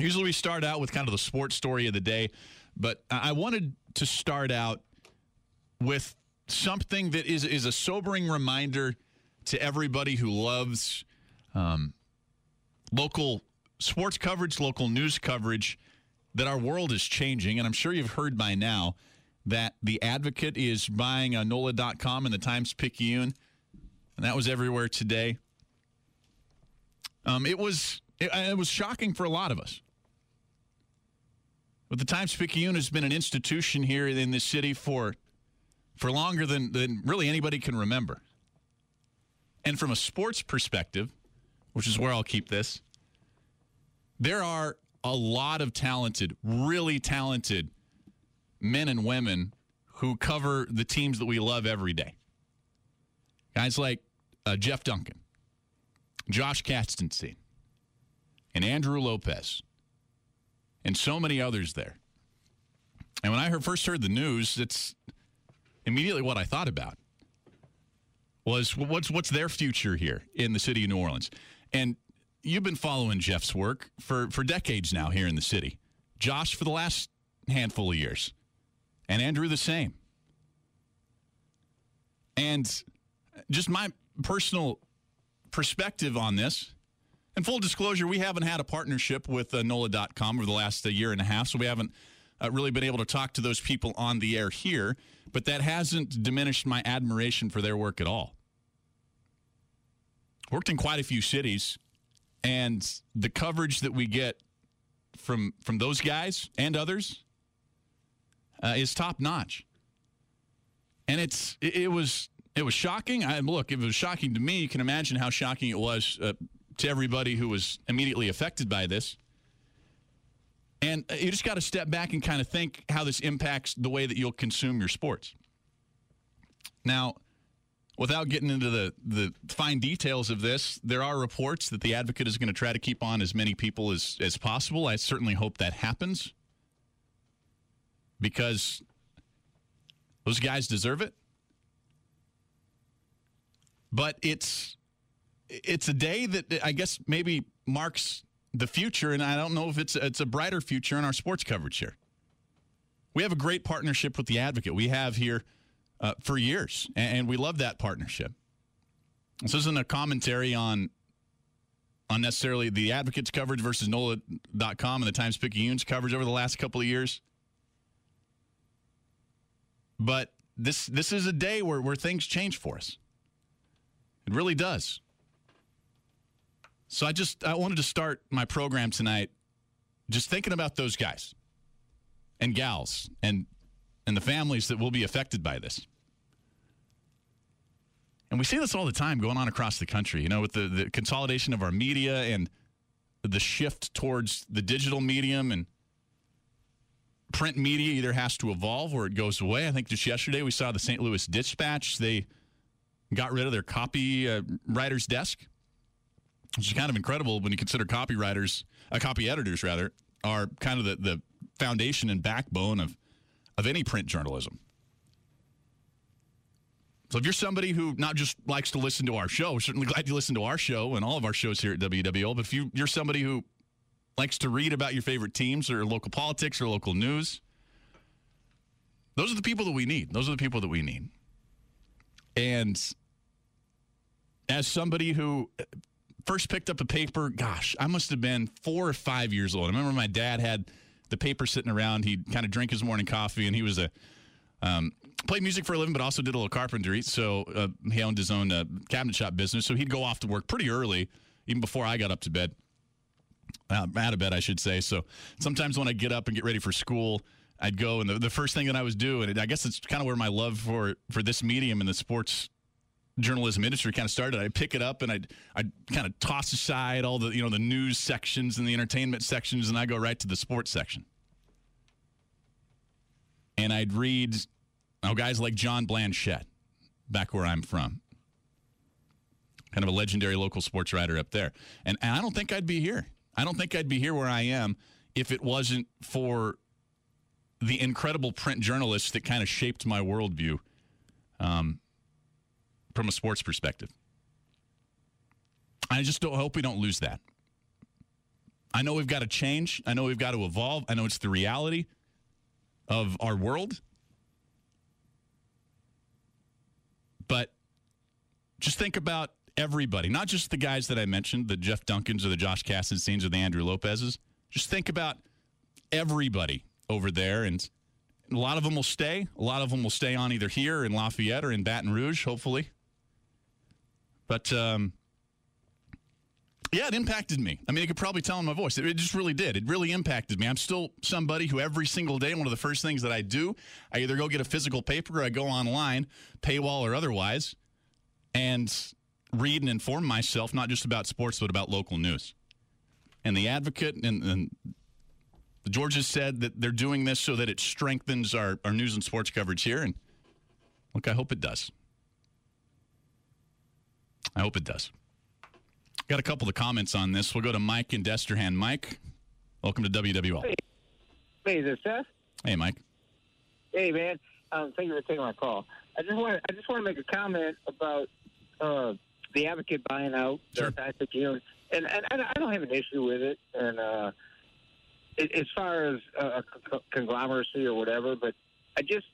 Usually we start out with kind of the sports story of the day, but I wanted to start out with something that is is a sobering reminder to everybody who loves um, local sports coverage, local news coverage, that our world is changing. And I'm sure you've heard by now that the Advocate is buying NOLA.com and the Times Picayune, and that was everywhere today. Um, it was it, it was shocking for a lot of us. But the Times Picayune has been an institution here in this city for for longer than, than really anybody can remember. And from a sports perspective, which is where I'll keep this, there are a lot of talented, really talented men and women who cover the teams that we love every day. Guys like uh, Jeff Duncan, Josh Katzenstein, and Andrew Lopez, and so many others there. And when I heard, first heard the news, it's immediately what I thought about was what's what's their future here in the city of New Orleans. And you've been following Jeff's work for for decades now here in the city. Josh for the last handful of years, and Andrew the same. And just my personal perspective on this. And full disclosure, we haven't had a partnership with uh, NOLA.com over the last uh, year and a half, so we haven't uh, really been able to talk to those people on the air here, but that hasn't diminished my admiration for their work at all. Worked in quite a few cities, and the coverage that we get from from those guys and others uh, is top notch. And it's it, it was it was shocking. I look, it was shocking to me, you can imagine how shocking it was uh, to everybody who was immediately affected by this. And uh, you just got to step back and kind of think how this impacts the way that you'll consume your sports. Now, without getting into the, the fine details of this, there are reports that the advocate is going to try to keep on as many people as, as possible. I certainly hope that happens because those guys deserve it. But it's it's a day that I guess maybe marks the future, and I don't know if it's it's a brighter future in our sports coverage here. We have a great partnership with the Advocate. We have here uh, for years, and, we love that partnership. This isn't a commentary on unnecessarily the Advocate's coverage versus NOLA.com and the Times Picayune's coverage over the last couple of years. But this this is a day where, where things change for us. It really does. So I just I wanted to start my program tonight just thinking about those guys and gals and and the families that will be affected by this. And we see this all the time going on across the country, you know, with the, the consolidation of our media and the shift towards the digital medium and print media either has to evolve or it goes away. I think just yesterday we saw the St. Louis Dispatch. They got rid of their copy uh, writer's desk, which is kind of incredible when you consider copywriters, uh, copy editors rather, are kind of the, the foundation and backbone of, of any print journalism. So if you're somebody who not just likes to listen to our show, we're certainly glad you listen to our show and all of our shows here at WWL, but if you, you're somebody who likes to read about your favorite teams or local politics or local news, those are the people that we need. Those are the people that we need. And as somebody who first picked up a paper, gosh, I must have been four or five years old. I remember my dad had the paper sitting around. He'd kind of drink his morning coffee, and he was a um, played music for a living, but also did a little carpentry. So uh, he owned his own uh, cabinet shop business. So he'd go off to work pretty early, even before I got up to bed. Uh, out of bed, I should say. So sometimes when I get up and get ready for school, I'd go, and the, the first thing that I was doing, and I guess it's kind of where my love for for this medium and the sports journalism industry kind of started. I'd pick it up and I'd I'd kind of toss aside all the you know the news sections and the entertainment sections, and I go right to the sports section. And I'd read, oh, guys like John Blanchette, back where I'm from, kind of a legendary local sports writer up there. And, and I don't think I'd be here. I don't think I'd be here where I am if it wasn't for the incredible print journalists that kind of shaped my worldview um, from a sports perspective. I just don't hope we don't lose that. I know we've got to change. I know we've got to evolve. I know it's the reality of our world. But just think about everybody, not just the guys that I mentioned, the Jeff Duncans or the Josh Katzensteins or the Andrew Lopez's. Just think about everybody over there. And a lot of them will stay. A lot of them will stay on either here in Lafayette or in Baton Rouge, hopefully. But um, yeah, it impacted me. I mean, you could probably tell in my voice. It, it, just really did. It really impacted me. I'm still somebody who every single day, one of the first things that I do, I either go get a physical paper or I go online, paywall or otherwise, and read and inform myself, not just about sports, but about local news. And the advocate and, and the Georges said that they're doing this so that it strengthens our, our news and sports coverage here. And look, I hope it does. I hope it does. Got a couple of comments on this. We'll go to Mike in Destrehan. Mike, welcome to WWL. Hey, hey is this Seth? Hey, Mike. Hey, man. Um, thank you for taking my call. I just want I just want to make a comment about uh, the advocate buying out sure. the and, and and I don't have an issue with it. And uh, as far as a conglomeracy or whatever, but I just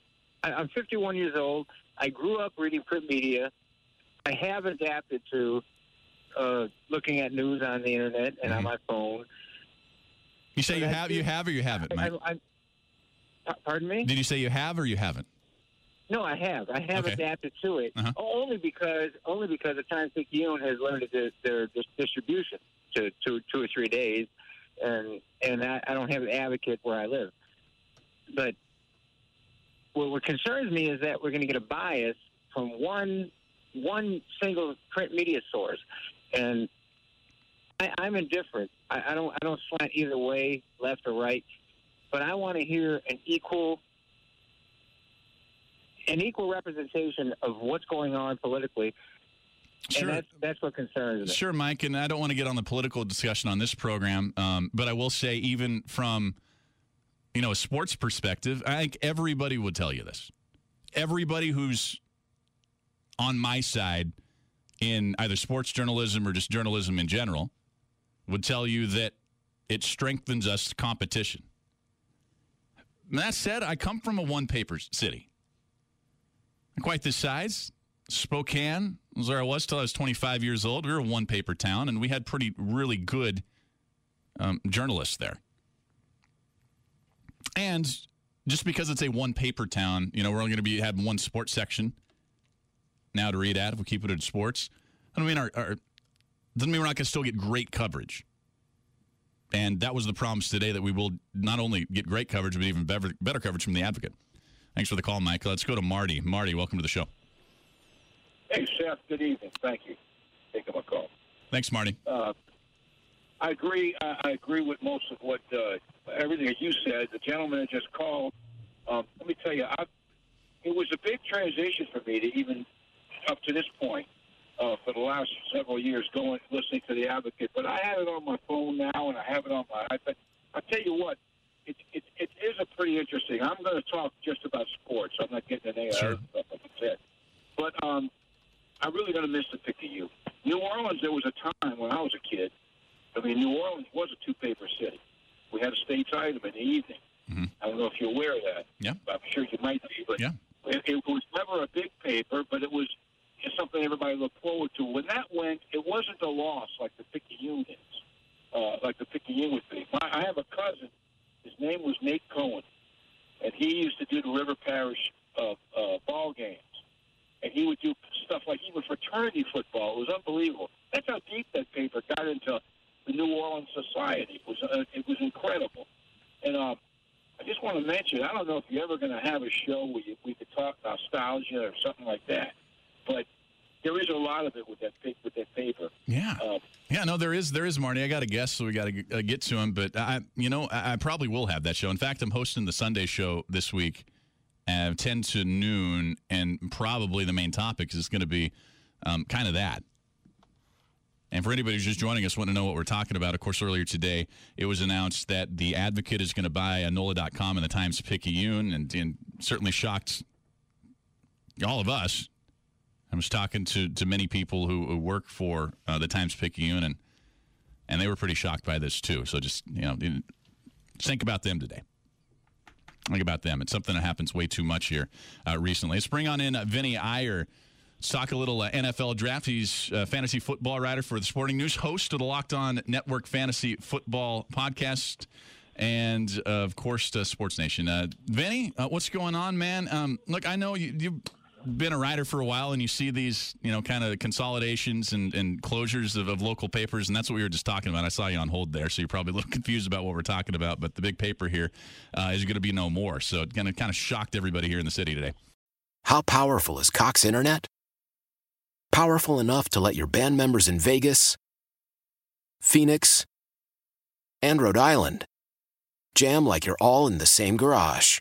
I, I'm 51 years old. I grew up reading print media. I have adapted to uh, looking at news on the internet and mm-hmm. on my phone. You say you have, you have, or you haven't, Mike? I, I, pardon me? Did you say you have or you haven't? No, I have. I have okay. adapted to it uh-huh. only because only because the Times Picayune has limited their, their, their distribution to, to two or three days, and and I, I don't have an advocate where I live. But what, what concerns me is that we're going to get a bias from one one single print media source, and I, I'm indifferent. I, I don't I don't slant either way, left or right, but I want to hear an equal an equal representation of what's going on politically. Sure. And that's, that's what concerns me. Sure, Mike. And I don't want to get on the political discussion on this program, um, but I will say, even from you know a sports perspective, I think everybody would tell you this. Everybody who's on my side in either sports journalism or just journalism in general would tell you that it strengthens us competition. that said, I come from a one paper city. Quite the size. Spokane was where I was till I was 25 years old. We were a one paper town, and we had pretty, really good um, journalists there. And just because it's a one paper town, you know, we're only going to be having one sports section now to read at if we keep it in sports. I mean, our, our doesn't mean we're not going to still get great coverage. And that was the promise today that we will not only get great coverage, but even better, better coverage from the advocate. Thanks for the call, Mike. Let's go to Marty. Marty, welcome to the show. Hey, Chef. Good evening. Thank you. Taking my call. Thanks, Marty. Uh, I agree. I agree with most of what uh, everything that you said. The gentleman that just called. Um, let me tell you, I, it was a big transition for me to even up to this point uh, for the last several years going listening to the Advocate. But I have it on my phone now, and I have it on my iPad. I tell you what, it it, it is a pretty interesting. I'm going to talk just about sports. I'm not getting into any sure. stuff, like I. But um, I'm really going to miss the Picayune. New Orleans. There was a time when I was a kid. I mean, New Orleans was a two-paper city. We had a States-Item in the evening. Mm-hmm. I don't know if you're aware of that. Yeah. I'm sure you might be, but yeah. it, it was never a big paper, but it was is something everybody looked forward to. When that went, it wasn't a loss like the Picayune is, uh, like the Picayune would be. My, I have a cousin. His name was Nate Cohen, and he used to do the River Parish uh, uh, ball games. And he would do stuff like even fraternity football. It was unbelievable. That's how deep that paper got into the New Orleans society. It was uh, it was incredible. And uh, I just want to mention, I don't know if you're ever going to have a show where you, we could talk nostalgia or something like that, but there is a lot of it with that with that paper. Yeah. Um, Yeah, no, there is, there is, Marty. I got a guess, so we got to uh, get to him. But I, you know, I, I probably will have that show. In fact, I'm hosting the Sunday show this week, at 10 to noon, and probably the main topic is going to be um, kind of that. And for anybody who's just joining us, want to know what we're talking about, of course, earlier today, it was announced that the Advocate is going to buy NOLA.com and the Times Picayune, and, and certainly shocked all of us. I was talking to, to many people who, who work for uh, the Times Picayune, and, and they were pretty shocked by this, too. So just, you know, think about them today. Think about them. It's something that happens way too much here uh, recently. Let's bring on in uh, Vinny Iyer. Let's talk a little uh, NFL draft. He's a fantasy football writer for the Sporting News, host of the Locked On Network Fantasy Football Podcast, and uh, of course, Sports Nation. Uh, Vinny, uh, what's going on, man? Um, look, I know you, you've been a writer for a while, and you see these, you know, kind of consolidations and, and closures of, of local papers, and that's what we were just talking about. I saw you on hold there, so you're probably a little confused about what we're talking about. But the big paper here uh, is going to be no more, so it kind of kind of shocked everybody here in the city today. How powerful is Cox Internet? Powerful enough to let your band members in Vegas, Phoenix, and Rhode Island jam like you're all in the same garage.